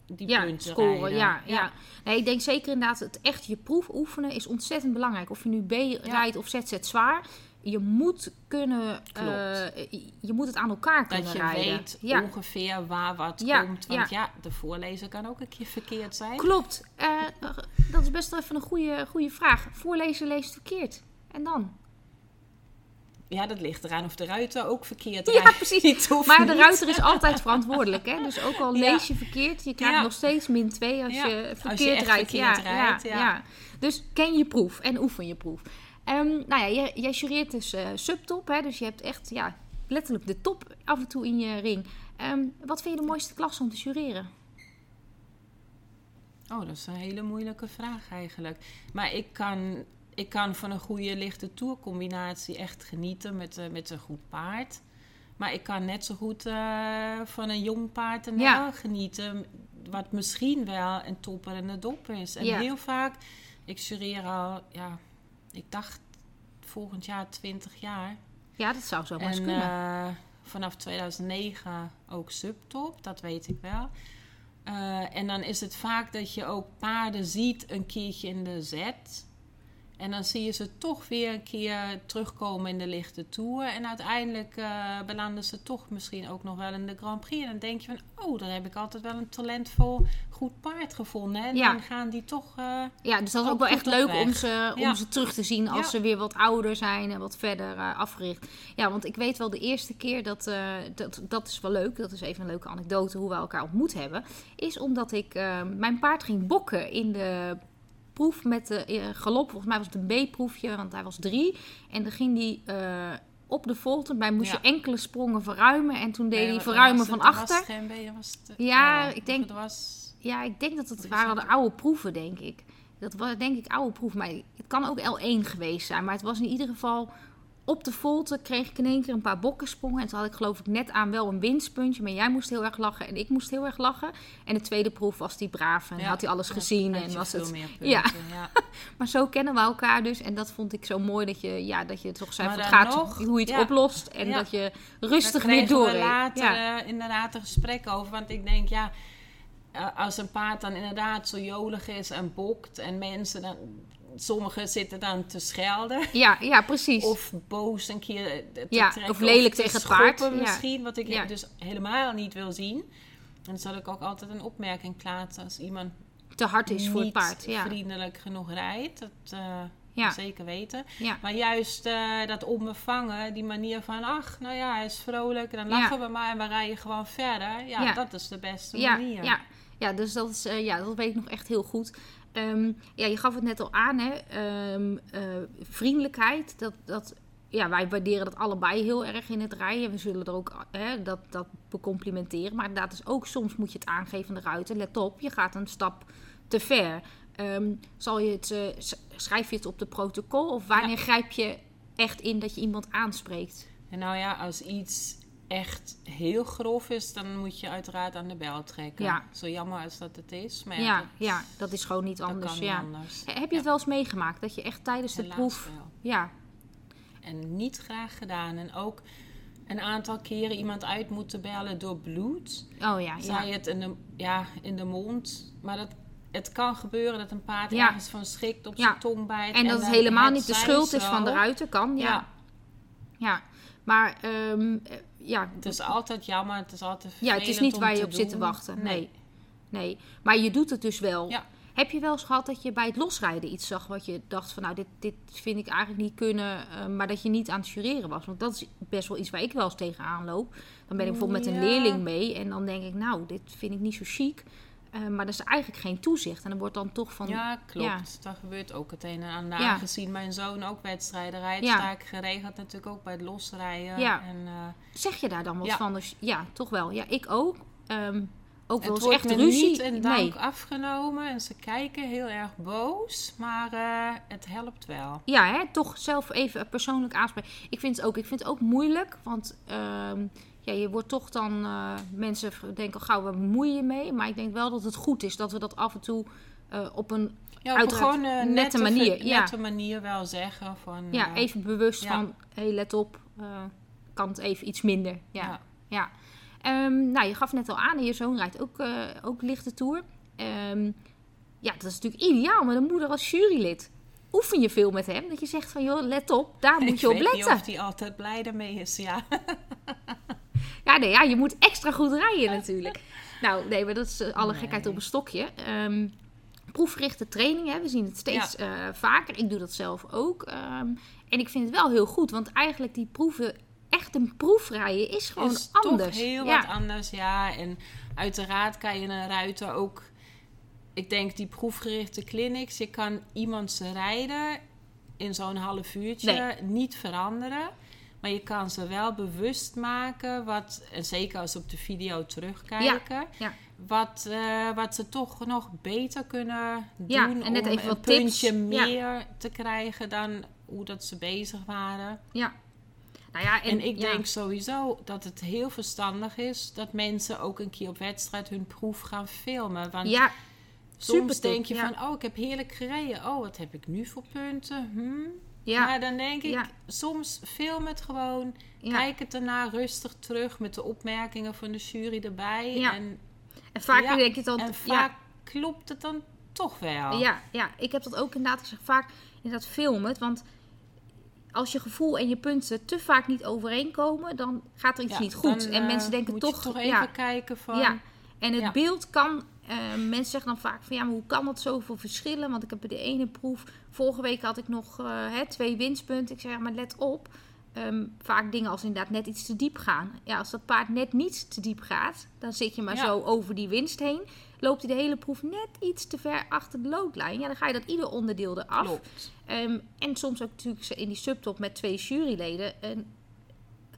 die ja, punten scoren. rijden. Ja, ja. Nee, ik denk zeker inderdaad, het echt je proef oefenen is ontzettend belangrijk. Of je nu B rijdt of ZZ zwaar. Je moet kunnen, uh, je moet het aan elkaar kunnen dat je rijden. weet ongeveer waar wat komt. Want ja. de voorlezer kan ook een keer verkeerd zijn. Klopt. Uh, dat is best wel even een goede, goede vraag. Voorlezer leest verkeerd. En dan? Ja, dat ligt eraan of de ruiter ook verkeerd Ja, [LAUGHS] precies. Maar de ruiter is altijd verantwoordelijk. Hè? Dus ook al lees je verkeerd, je krijgt nog steeds min 2 als je verkeerd als je rijdt. Verkeerd rijdt ja, Dus ken je proef en oefen je proef. Um, nou ja, jij, jureert dus uh, subtop. Hè? Dus je hebt echt ja, letterlijk de top af en toe in je ring. Um, wat vind je de mooiste klasse om te jureren? Oh, dat is een hele moeilijke vraag eigenlijk. Maar ik kan ik kan van een goede lichte tourcombinatie echt genieten met, uh, met een goed paard. Maar ik kan net zo goed uh, van een jong paard en ja. genieten. Wat misschien wel een topper en een dop is. En heel vaak, ik jureer al, ja, ik dacht volgend jaar 20 jaar. Ja, dat zou zo maar kunnen. Uh, vanaf 2009 ook subtop, dat weet ik wel. Uh, en dan is het vaak dat je ook paarden ziet een keertje in de zet. En dan zie je ze toch weer een keer terugkomen in de lichte tour. En uiteindelijk uh, belanden ze toch misschien ook nog wel in de Grand Prix. En dan denk je van, oh, dan heb ik altijd wel een talentvol goed paard gevonden. En dan gaan die toch. Uh, ja, dus dat is ook, wel echt leuk om ze, om ze terug te zien als ze weer wat ouder zijn en wat verder uh, afgericht. Ja, want ik weet wel de eerste keer dat, dat. Dat is wel leuk. Dat is even een leuke anekdote hoe we elkaar ontmoet hebben. Is omdat ik mijn paard ging bokken in de proef met de uh, galop. Volgens mij was het een B-proefje, want hij was drie. En dan ging hij uh, op de volte. Bij moest je enkele sprongen verruimen. En toen deed hij verruimen van achter. Was geen beetje, was het, ja, ik denk, was... ja, ik denk dat het waren de oude proeven, denk ik. Dat was denk ik oude proef. Maar het kan ook L1 geweest zijn. Maar het was in ieder geval op de volte kreeg ik in één keer een paar bokkensprongen. En toen had ik geloof ik net aan wel een winstpuntje. Maar jij moest heel erg lachen en ik moest heel erg lachen. En de tweede proef was die braaf en had hij alles gezien. En was het. [LAUGHS] Punten, ja. ja. [LAUGHS] maar zo kennen we elkaar dus. En dat vond ik zo mooi dat je, ja, dat je toch zei: het gaat nog, hoe je het oplost. En dat je rustig weer door. Daar later uh, inderdaad een gesprek over. Want ik denk, ja eh, als een paard dan inderdaad zo jolig is en bokt en mensen dan sommigen zitten dan te schelden. Ja, ja precies. Of boos een keer te ja, trekken, Of lelijk tegen het paard. misschien, wat ik dus helemaal niet wil zien. En dan zal ik ook altijd een opmerking plaatsen als iemand te hard is voor het paard. Ja. vriendelijk genoeg rijdt. Dat uh, zeker weten. Maar juist uh, dat onbevangen, die manier van... ach, nou ja, hij is vrolijk, dan lachen we maar en we rijden gewoon verder. Ja, dat is de beste manier. Ja, ja. dus dat, is, uh, ja, dat weet ik nog echt heel goed. Ehm, ja, je gaf het net al aan, hè? Ehm, eh, vriendelijkheid. Dat, dat, ja, wij waarderen dat allebei heel erg in het rijden. We zullen er ook hè, dat, dat becomplimenteren. Maar inderdaad, is ook soms moet je het aangeven aan de ruiten. Let op, je gaat een stap te ver. Ehm, zal je het, uh, schrijf je het op de protocol? Of wanneer grijp je echt in dat je iemand aanspreekt? En nou ja, als iets echt heel grof is, dan moet je uiteraard aan de bel trekken. Ja. Zo jammer als dat het is. Maar ja, dat, ja, dat is gewoon niet anders. ja. Heb je het wel eens meegemaakt dat je echt tijdens de proef. Ja. En niet graag gedaan. En ook een aantal keren iemand uit moeten bellen door bloed. Oh ja. Zij het in de, ja, in de mond. Maar dat, het kan gebeuren dat een paard ergens van schrikt op zijn tong bijt. En, dat het helemaal niet de schuld is van de ruiter, kan. Ja. ja. Maar um, ja. Het is altijd jammer, het is altijd Ja, het is niet waar je op zit te wachten. Nee. nee. Maar je doet het dus wel. Ja. Heb je wel eens gehad dat je bij het losrijden iets zag wat je dacht van nou, dit, dit vind ik eigenlijk niet kunnen, uh, maar dat je niet aan het jureren was? Want dat is best wel iets waar ik wel eens tegenaan loop. Dan ben ik bijvoorbeeld met een leerling mee en dan denk ik nou, dit vind ik niet zo chic. Uh, maar er is eigenlijk geen toezicht. En dan wordt dan toch van... Ja, klopt. Ja. Dat gebeurt ook het een en ander. Ja. Aangezien mijn zoon ook wedstrijden rijdt... sta ik geregeld natuurlijk ook bij het losrijden. Ja. En, uh, zeg je daar dan wat van? Dus, ja, toch wel. Ja, ik ook. Um, ook wel eens echt ruzie. niet in dank afgenomen. En ze kijken heel erg boos. Maar uh, het helpt wel. Ja, hè? toch zelf even persoonlijk aanspreken. Ik vind het ook, ik vind het ook moeilijk. Want... Um, ja, je wordt toch dan, uh, mensen denken gauw, we bemoeien je mee. Maar ik denk wel dat het goed is dat we dat af en toe uh, op een ja, op gewoon uh, nette, nette, manier. Ja. Nette manier wel zeggen. Van, ja, even bewust van, hé, hey, let op, kan het even iets minder. Ja, ja. Um, nou, je gaf net al aan, je zoon rijdt ook, ook lichte tour. Um, ja, dat is natuurlijk ideaal met een moeder als jurylid oefen je veel met hem? Dat je zegt van, joh, let op, daar [LAUGHS] moet je op letten. Ik weet niet of hij altijd blij ermee is, ja. [LAUGHS] Ja, nee, ja, je moet extra goed rijden [LAUGHS] natuurlijk. nou, nee, maar dat is eh, alle gekheid op een stokje. Um, proefgerichte training, hè, we zien het steeds ja. uh, vaker. Ik doe dat zelf ook. Um, en ik vind het wel heel goed, want eigenlijk die proeven, echt een proefrijden is gewoon is anders. Toch heel ja. wat anders, ja. En uiteraard kan je een ruiter ook... Ik denk die proefgerichte clinics, je kan iemand rijden in zo'n half uurtje nee. niet veranderen. Maar je kan ze wel bewust maken, wat, en zeker als ze op de video terugkijken, ja, Wat, uh, wat ze toch nog beter kunnen doen ja, en net om even wat een puntje tips. meer te krijgen dan hoe dat ze bezig waren. Ja. Nou ja, en, en ik denk sowieso dat het heel verstandig is dat mensen ook een keer op wedstrijd hun proef gaan filmen. Want ja, soms denk je van, oh, ik heb heerlijk gereden. Oh, wat heb ik nu voor punten? Hm? Ja. Maar dan denk ik, soms film het gewoon. Kijk het daarna rustig terug met de opmerkingen van de jury erbij. En, en vaak denk je dan... En vaak klopt het dan toch wel. Ja, ja, ik heb dat ook inderdaad gezegd. Vaak inderdaad film het, want als je gevoel en je punten te vaak niet overeenkomen, dan gaat er iets niet goed. en mensen uh, denken toch, toch even kijken van. Ja. En het beeld kan uh, mensen zeggen dan vaak van ja, maar hoe kan dat zoveel verschillen? Want ik heb bij de ene proef, vorige week had ik nog uh, hè, twee winstpunten. Ik zeg, ja, maar let op, um, vaak dingen als inderdaad net iets te diep gaan. Ja, als dat paard net niet te diep gaat, dan zit je maar ja. zo over die winst heen. Loopt hij de hele proef net iets te ver achter de loodlijn, ja, dan ga je dat ieder onderdeel eraf. Um, en soms ook natuurlijk in die subtop met twee juryleden. En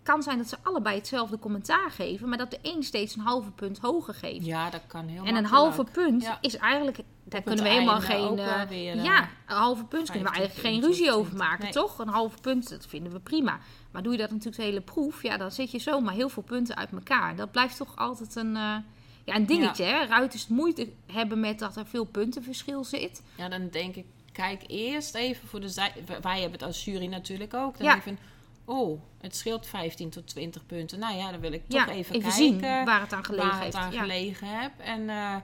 kan zijn dat ze allebei hetzelfde commentaar geven, maar dat de een steeds een halve punt hoger geeft. Ja, dat kan heel En een halve punt is eigenlijk, daar kunnen we helemaal geen. Uh, ja, een halve punt kunnen we eigenlijk geen ruzie over maken, toch? Een halve punt, dat vinden we prima. Maar doe je dat natuurlijk de hele proef, ja, dan zet je zomaar heel veel punten uit elkaar. Dat blijft toch altijd een. Uh, ja, een dingetje, ja. hè? Ruiters moeite hebben met dat er veel puntenverschil zit. Ja, dan denk ik, kijk eerst even voor de zij. Wij hebben het als jury natuurlijk ook. Dan ja. even, oh, het scheelt 15 tot 20 punten. Nou ja, dan wil ik toch even, kijken zien waar het aan gelegen, waar het aan gelegen heb. En uh,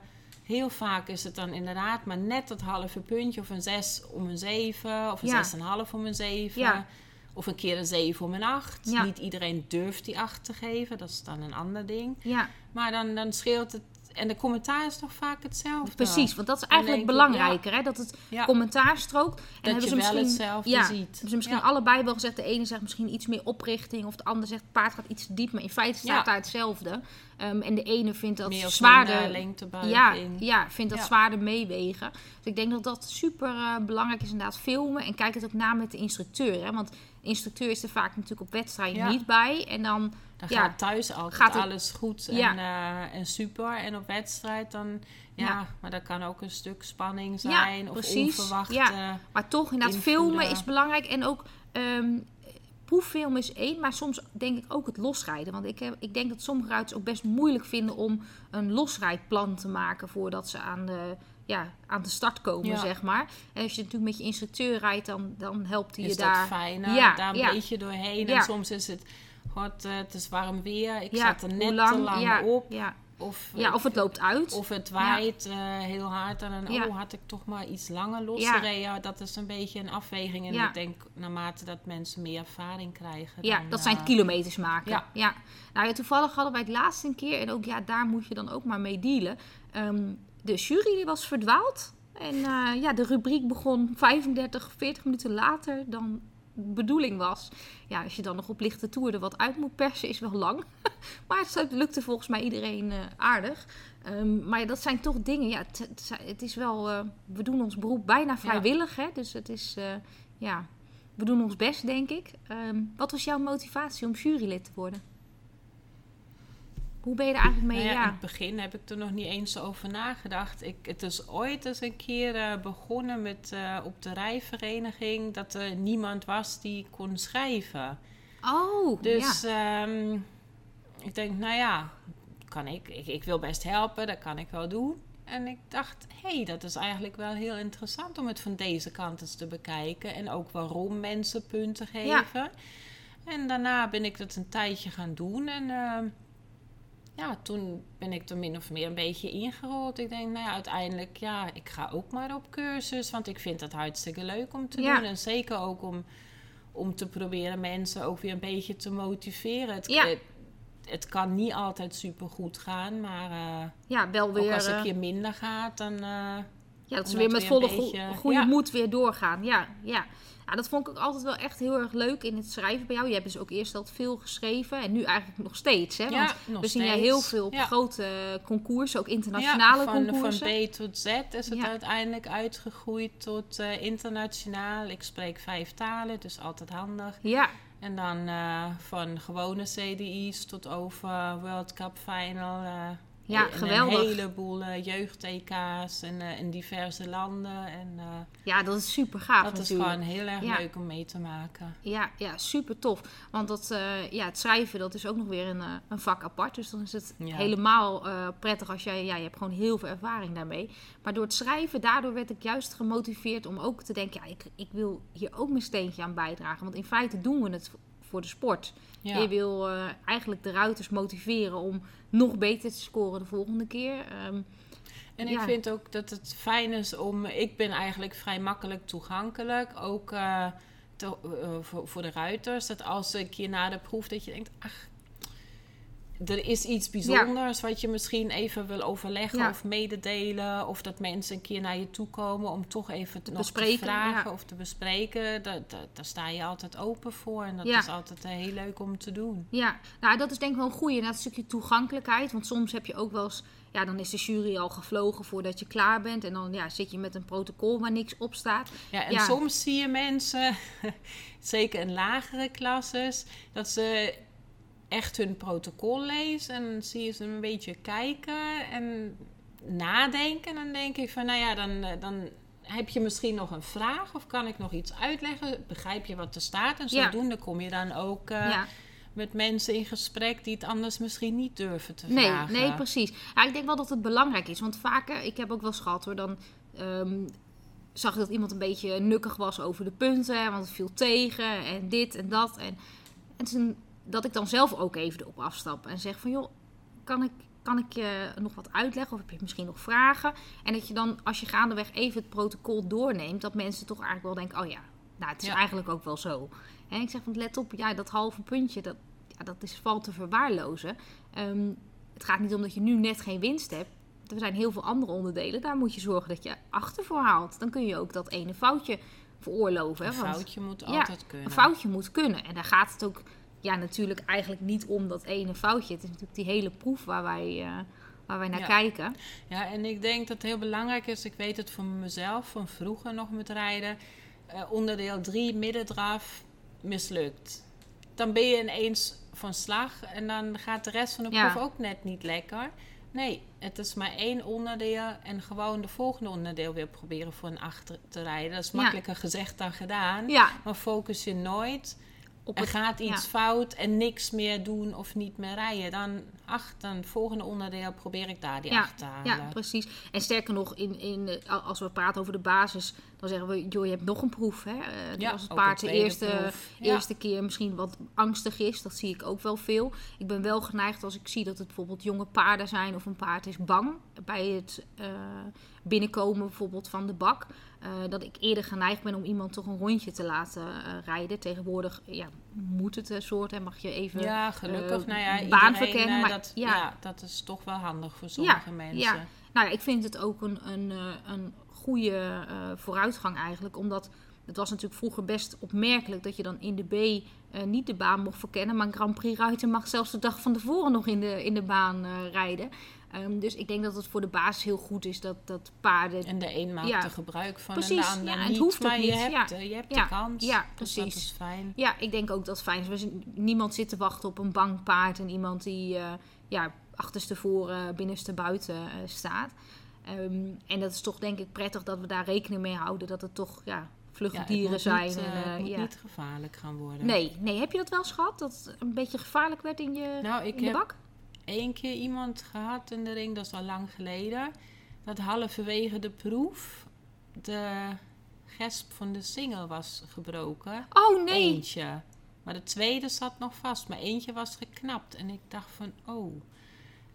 heel vaak is het dan inderdaad maar net dat halve puntje of een 6 om een 7 of een 6,5 om een 7. Of een keer een 7 om een 8. Niet iedereen durft die 8 te geven. Dat is dan een ander ding. Ja. Maar dan, dan scheelt het en de commentaar is toch vaak hetzelfde? Precies, want dat is eigenlijk belangrijker. hè? Dat het commentaar strookt. En dat hebben ze misschien, wel hetzelfde ja, ziet. Hebben ze misschien allebei wel gezegd. De ene zegt misschien iets meer oprichting. Of de ander zegt het paard gaat iets diep. Maar in feite staat daar hetzelfde. Um, en de ene vindt dat meer zwaarder... Ja, in. ja, vindt dat zwaarder meewegen. Dus ik denk dat dat super uh, belangrijk is inderdaad filmen. En kijk het ook na met de instructeur. Hè? Want de instructeur is er vaak natuurlijk op wedstrijden niet bij. En dan dan ja, gaat thuis altijd gaat alles goed en, uh, en super. En op wedstrijd dan... Ja, maar dat kan ook een stuk spanning zijn. of precies. onverwachte... Ja, maar toch inderdaad filmen is belangrijk. En ook... Um, proeffilmen is één, maar soms denk ik ook het losrijden. Want ik, heb, ik denk dat sommige ruiters ook best moeilijk vinden om een losrijdplan te maken voordat ze aan de, ja, aan de start komen, zeg maar. En als je natuurlijk met je instructeur rijdt, dan, dan helpt hij je daar. Is dat fijner? Ja, daar een beetje doorheen. En soms is het God, uh, het is warm weer. Ik zat er net lang, te lang op. Of, ja, of het loopt uit. Of het waait uh, heel hard. En dan oh, had ik toch maar iets langer losgereden. Dat is een beetje een afweging. En ik denk, naarmate dat mensen meer ervaring krijgen. Ja, dat zijn uh, kilometers maken. Ja. Nou ja, toevallig hadden wij het laatste een keer. En ook ja, daar moet je dan ook maar mee dealen. Um, de jury die was verdwaald. En ja, de rubriek begon 35, 40 minuten later dan bedoeling was. Ja, als je dan nog op lichte toer er wat uit moet persen, is wel lang. [LAUGHS] maar het lukte volgens mij iedereen uh, aardig. Um, maar dat zijn toch dingen, ja, het, het is wel, uh, we doen ons beroep bijna vrijwillig. Hè? Dus het is, uh, ja, we doen ons best, denk ik. Um, wat was jouw motivatie om jurylid te worden? Hoe ben je er eigenlijk mee? Nou ja, In het begin heb ik er nog niet eens over nagedacht. Ik, het is ooit eens een keer uh, begonnen met uh, op de rijvereniging dat er niemand was die kon schrijven. Oh, dus ja. um, ik denk, nou ja, kan ik, ik, ik. wil best helpen, dat kan ik wel doen. En ik dacht, hé, hey, dat is eigenlijk wel heel interessant om het van deze kant eens te bekijken. En ook waarom mensen punten geven. Ja. En daarna ben ik dat een tijdje gaan doen. En uh, ja, toen ben ik er min of meer een beetje ingerold. Ik denk, nou ja, uiteindelijk, ja, ik ga ook maar op cursus. Want ik vind dat hartstikke leuk om te doen. En zeker ook om, om te proberen mensen ook weer een beetje te motiveren. Het, ja. het, kan niet altijd super goed gaan, maar uh, ja, wel weer, ook als het een keer minder gaat, dan... Uh, ja, dat ze weer met volle beetje, goede ja. moed weer doorgaan. Ja, ja. Ja, dat vond ik ook altijd wel echt heel erg leuk in het schrijven bij jou. Je hebt dus ook eerst altijd veel geschreven en nu eigenlijk nog steeds. Hè? Want ja, we zien ja heel veel op grote concoursen, ook internationale van, concoursen. Van B tot Z is het uiteindelijk uitgegroeid tot uh, internationaal. Ik spreek vijf talen, dus altijd handig. Ja. En dan uh, van gewone CDI's tot over World Cup Final. Uh, ja, geweldig. Een heleboel uh, jeugd-EK's en uh, in diverse landen. En, uh, ja, dat is super gaaf Dat natuurlijk. is gewoon heel erg ja. leuk om mee te maken. Ja, ja super tof. Want dat, ja, het schrijven dat is ook nog weer een, een vak apart. Dus dan is het ja. helemaal prettig als jij... Ja, je hebt gewoon heel veel ervaring daarmee. Maar door het schrijven, daardoor werd ik juist gemotiveerd om ook te denken... Ja, ik, ik wil hier ook mijn steentje aan bijdragen. Want in feite doen we het voor de sport. Ja. Je wil uh, eigenlijk de ruiters motiveren om nog beter te scoren de volgende keer. Um, en ik vind ook dat het fijn is om. Ik ben eigenlijk vrij makkelijk toegankelijk. Ook uh, te, uh, voor, voor, de ruiters. Dat als ik je na de proef dat je denkt. Ach, er is iets bijzonders ja. wat je misschien even wil overleggen ja. of mededelen. Of dat mensen een keer naar je toe komen om toch even te, nog te vragen ja. of te bespreken. Daar, daar, daar, sta je altijd open voor. En dat is altijd heel leuk om te doen. Ja, nou dat is denk ik wel een goede. Dat stukje toegankelijkheid. Want soms heb je ook wel eens... Ja, dan is de jury al gevlogen voordat je klaar bent. En dan ja, zit je met een protocol waar niks op staat. Ja, en soms zie je mensen, [LAUGHS] zeker in lagere klasses, dat ze echt hun protocol lees en zie je ze een beetje kijken en nadenken. En dan denk ik van, nou ja, dan, eh, dan heb je misschien nog een vraag of kan ik nog iets uitleggen? Begrijp je wat er staat? En zodoende kom je dan ook uh, met mensen in gesprek die het anders misschien niet durven te vragen. Nee, nee precies. Ja, ik denk wel dat het belangrijk is. Want vaker, ik heb ook wel eens gehad hoor, dan um, zag ik dat iemand een beetje nukkig was over de punten. Want het viel tegen en dit en dat. En, en toen, dat ik dan zelf ook even erop afstap en zeg van joh, kan ik kan ik je nog wat uitleggen? Of heb je misschien nog vragen? En dat je dan, als je gaandeweg even het protocol doorneemt, dat mensen toch eigenlijk wel denken: oh ja, nou, het is eigenlijk ook wel zo. En ik zeg van let op, ja, dat halve puntje, dat, ja, dat is valt te verwaarlozen. Ehm, het gaat niet om dat je nu net geen winst hebt. Er zijn heel veel andere onderdelen. Daar moet je zorgen dat je achtervoor haalt. Dan kun je ook dat ene foutje veroorloven. Een foutje moet altijd kunnen. Een foutje moet kunnen. En daar gaat het ook ja, natuurlijk eigenlijk niet om dat ene foutje. Het is natuurlijk die hele proef waar wij, uh, waar wij naar kijken. Ja, en ik denk dat het heel belangrijk is. Ik weet het van mezelf, van vroeger nog met rijden. Uh, onderdeel 3, middendraf, mislukt. Dan ben je ineens van slag en dan gaat de rest van de proef ook net niet lekker. Nee, het is maar één onderdeel en gewoon de volgende onderdeel weer proberen voor een achter te rijden. Dat is makkelijker gezegd dan gedaan. Maar focus je nooit op er gaat iets fout en niks meer doen of niet meer rijden, dan ach, dan volgende onderdeel probeer ik daar die ja, achter te halen. Ja, precies. En sterker nog, in, in, als we praten over de basis, dan zeggen we, joh, je hebt nog een proef. Hè? Uh, ja, als het paard de eerste, eerste keer misschien wat angstig is, dat zie ik ook wel veel. Ik ben wel geneigd als ik zie dat het bijvoorbeeld jonge paarden zijn of een paard is bang bij het uh, binnenkomen bijvoorbeeld van de bak. Uh, dat ik eerder geneigd ben om iemand toch een rondje te laten uh, rijden. Tegenwoordig ja, moet het een soort en mag je even ja, gelukkig. Uh, nou ja, baan verkennen. Maar, dat, ja. ja. dat is toch wel handig voor sommige mensen. Ja. Nou ja, ik vind het ook een, een, een goede vooruitgang eigenlijk. Omdat het was natuurlijk vroeger best opmerkelijk dat je dan in de B niet de baan mocht verkennen. Maar een Grand Prix ruiter mag zelfs de dag van tevoren nog in de, in de baan rijden. Um, dus ik denk dat het voor de baas heel goed is dat, dat paarden... En de een maakt er gebruik van precies, en de ander ja, het hoeft maar niet. je hebt, ja. je hebt de kans. Ja, precies. Dus dat is fijn. Ja, ik denk ook dat het fijn is. Niemand zit te wachten op een bang paard en iemand die uh, ja, achterstevoren, binnenste buiten uh, staat. Um, en dat is toch denk ik prettig dat we daar rekening mee houden. Dat het toch ja, vlugge dieren zijn. Niet, uh, en, het moet niet gevaarlijk gaan worden. Nee, nee, heb je dat wel eens gehad? Dat het een beetje gevaarlijk werd in je nou, ik in de bak? Één keer iemand gehad in de ring, dat is al lang geleden. Dat halverwege de proef de gesp van de single was gebroken. Oh nee! Eentje. Maar de tweede zat nog vast, maar eentje was geknapt. En ik dacht van, oh.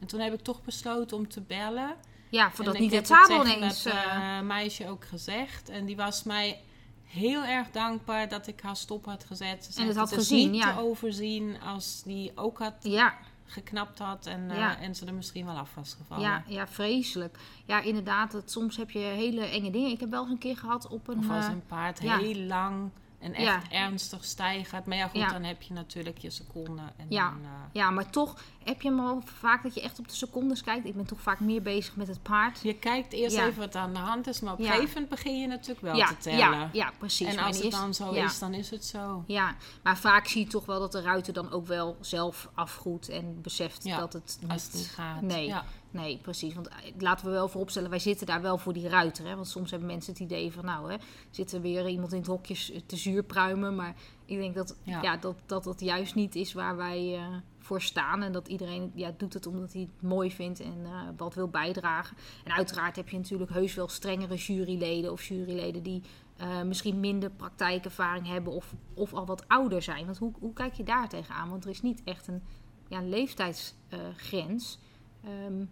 En toen heb ik toch besloten om te bellen. Ja, voordat niet het zadel ineens... Heb het uh, meisje ook gezegd. En die was mij heel erg dankbaar dat ik haar stop had gezet. Ze en het had gezien, niet ja. te overzien als die ook had ja geknapt had en, uh, en ze er misschien wel af was gevallen. Ja, ja vreselijk. Ja, inderdaad. Het, soms heb je hele enge dingen. Ik heb wel eens een keer gehad op een... Of als een paard heel lang en echt ernstig stijgt. Maar ja, goed, dan heb je natuurlijk je seconden. En ja. Dan, uh... ja, maar toch heb je hem vaak dat je echt op de secondes kijkt. Ik ben toch vaak meer bezig met het paard. Je kijkt eerst even wat aan de hand is, maar op een gegeven moment begin je natuurlijk wel te tellen. Ja, ja precies. En als het dan zo is, dan is het zo. Ja, maar vaak zie je toch wel dat de ruiter dan ook wel zelf afgroet en beseft dat het niet, als het gaat. Nee, Nee, precies. Want eh, laten we wel vooropstellen, wij zitten daar wel voor die ruiter. Hè? Want soms hebben mensen het idee van, nou, hè, zit er weer iemand in het hokje te zuurpruimen. Maar ik denk dat, ja. dat, dat dat juist niet is waar wij uh, voor staan. En dat iedereen ja, doet het omdat hij het mooi vindt en uh, wat wil bijdragen. En uiteraard heb je natuurlijk heus wel strengere juryleden of juryleden die uh, misschien minder praktijkervaring hebben of, of al wat ouder zijn. Want hoe, hoe kijk je daar tegenaan? Want er is niet echt een ja, leeftijdsgrens. Um,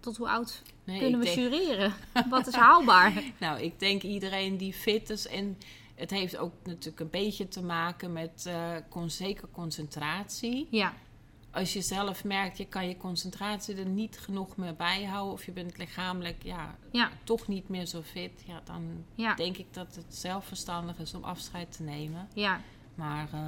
tot hoe oud kunnen we jureren? [LAUGHS] Wat is haalbaar? [LAUGHS] nou, ik denk iedereen die fit is. En het heeft ook natuurlijk een beetje te maken met uh, con zeker concentratie. Ja. Als je zelf merkt, je kan je concentratie er niet genoeg meer bij houden. Of je bent lichamelijk ja, ja. toch niet meer zo fit. Ja, dan denk ik dat het zelf verstandig is om afscheid te nemen. Ja. Maar, uh...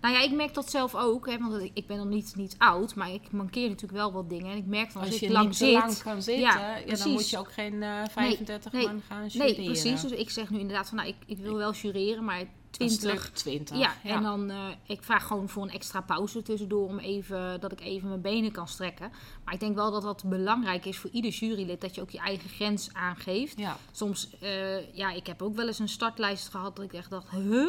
Nou ja, ik merk dat zelf ook. Hè, want ik ben nog niet, niet oud, maar ik mankeer natuurlijk wel wat dingen. En ik merk van als, als je lang niet zit, lang kan zitten, ja, ja, dan moet je ook geen uh, 35 nee, man gaan jureren. Nee, precies. Dus ik zeg nu inderdaad van, nou, ik, ik wil wel jureren, maar 20. 20. Ja, en dan uh, ik vraag gewoon voor een extra pauze tussendoor om even dat ik even mijn benen kan strekken. Maar ik denk wel dat dat belangrijk is voor ieder jurylid dat je ook je eigen grens aangeeft. Ja. Soms, uh, ja, ik heb ook wel eens een startlijst gehad dat ik echt dacht, huh?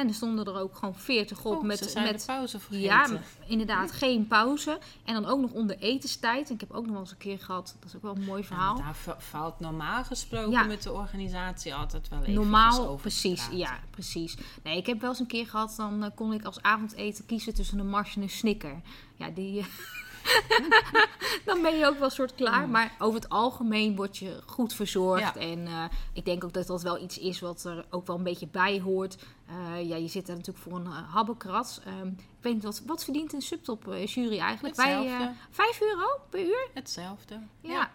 En er stonden er ook gewoon 40 op oh, met, met pauze vergeten. Ja, inderdaad, geen pauze. En dan ook nog onder etenstijd. En ik heb ook nog wel eens een keer gehad, dat is ook wel een mooi verhaal. Ja, daar valt normaal gesproken met de organisatie altijd wel even Normaal, over precies. Ja, precies. Nee, ik heb wel eens een keer gehad, dan uh, kon ik als avondeten kiezen tussen een mars en een snicker. Ja, die... [LAUGHS] [LAUGHS] dan ben je ook wel soort klaar. Maar over het algemeen word je goed verzorgd. En uh, ik denk ook dat dat wel iets is wat er ook wel een beetje bij hoort. Uh, ja, je zit er natuurlijk voor een uh. Um, ik weet niet, wat, wat verdient een subtop jury eigenlijk? Hetzelfde. Wij, 5 euro per uur? Hetzelfde. Ja. ja.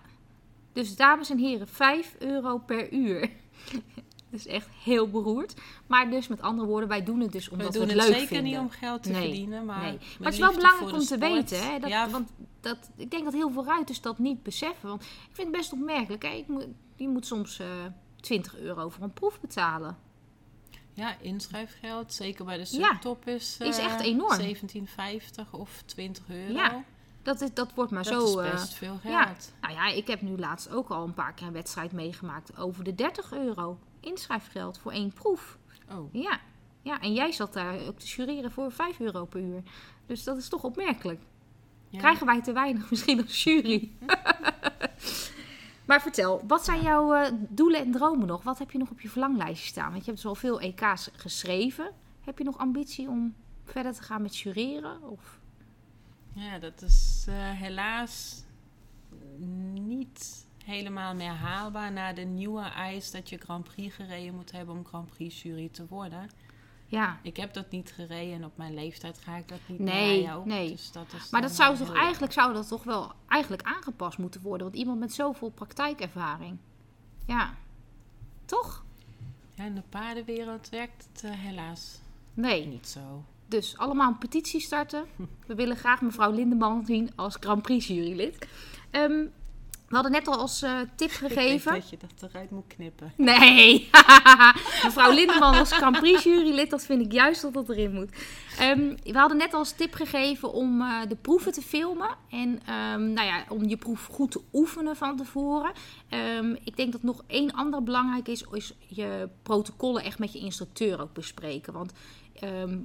Dus dames en heren, 5 euro per uur. [LAUGHS] is echt heel beroerd. Maar dus met andere woorden, wij doen het dus omdat we, we het leuk vinden. zeker niet om geld te nee, verdienen, maar, nee. maar het is wel belangrijk om te weten. Hè, dat, ja, want dat, ik denk dat heel veel ruiters dat niet beseffen. Want ik vind het best opmerkelijk. Hè. Ik moet, je moet soms uh, 20 euro voor een proef betalen. Ja, inschrijfgeld, zeker bij de subtop, is, uh, is echt enorm. 17,50 of 20 euro. Ja. Dat, is, dat wordt maar dat zo. is best uh, veel geld. Ja. Nou ja, ik heb nu laatst ook al een paar keer een wedstrijd meegemaakt over de 30 euro inschrijfgeld voor één proef. Oh. Ja. ja, en jij zat daar ook te jureren voor 5 euro per uur. Dus dat is toch opmerkelijk. Ja. Krijgen wij te weinig [LAUGHS] misschien als jury? maar vertel, wat zijn jouw uh, doelen en dromen nog? Wat heb je nog op je verlanglijstje staan? Want je hebt dus al veel EK's geschreven. Heb je nog ambitie om verder te gaan met jureren? Of... Ja, dat is uh, helaas niet helemaal meer haalbaar na de nieuwe eis dat je Grand Prix gereden moet hebben om Grand Prix jury te worden. Ja. Ik heb dat niet gereden en op mijn leeftijd ga ik dat niet nee, meer ook. Nee. Dus dat is maar dat zou toch eigenlijk zou dat toch wel eigenlijk aangepast moeten worden, want iemand met zoveel praktijkervaring. Ja. Toch? Ja, in de paardenwereld werkt het uh, helaas nee. niet zo. Dus allemaal een petitie starten. [LAUGHS] We willen graag mevrouw Lindeman zien als Grand Prix jurylid. Um, we hadden net al als uh, tip [LAUGHS] gegeven. Dat je dat eruit moet knippen. Nee. [LAUGHS] Mevrouw Lindeman als Grand Prix jurylid, dat vind ik juist dat dat erin moet. Um, we hadden net al als tip gegeven om uh, de proeven te filmen. En um, nou ja, om je proef goed te oefenen van tevoren. Um, ik denk dat nog één ander belangrijk is, is je protocollen echt met je instructeur ook bespreken. Want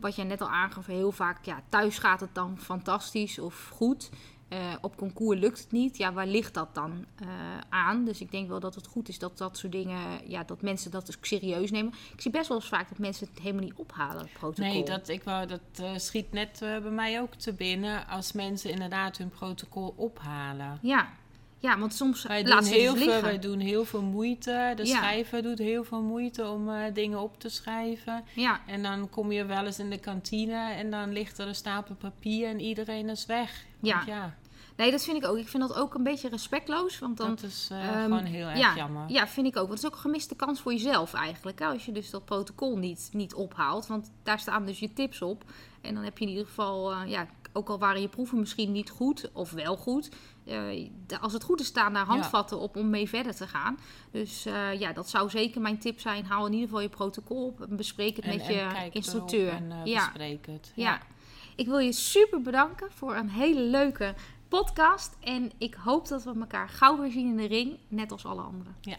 wat jij net al aangaf, heel vaak, ja, thuis gaat het dan fantastisch of goed. Uh, op concours lukt het niet. Ja, waar ligt dat dan uh, aan? Dus ik denk wel dat het goed is dat dat soort dingen, ja, dat mensen dat dus serieus nemen. Ik zie best wel eens vaak dat mensen het helemaal niet ophalen, het protocol. Nee, dat, ik wou, dat uh, schiet net bij mij ook te binnen als mensen inderdaad hun protocol ophalen. Ja, ja, want soms wij doen heel dus veel, Wij doen heel veel moeite. De ja. schrijver doet heel veel moeite om uh, dingen op te schrijven. Ja. En dan kom je wel eens in de kantine en dan ligt er een stapel papier en iedereen is weg. Ja. Nee, dat vind ik ook. Ik vind dat ook een beetje respectloos. Want dan, dat is uh, um, gewoon heel erg ja, jammer. Ja, vind ik ook. Want het is ook een gemiste kans voor jezelf eigenlijk. Hè? Als je dus dat protocol niet, niet ophaalt. Want daar staan dus je tips op. En dan heb je in ieder geval, uh, ja, ook al waren je proeven misschien niet goed of wel goed. Uh, als het goed is, staan daar handvatten ja. op om mee verder te gaan. Dus ja, dat zou zeker mijn tip zijn. Haal in ieder geval je protocol op en bespreek het en, met je instructeur. En, ja. bespreek het. Ja. ja. Ik wil je super bedanken voor een hele leuke podcast. En ik hoop dat we elkaar gauw weer zien in de ring, net als alle anderen. Ja.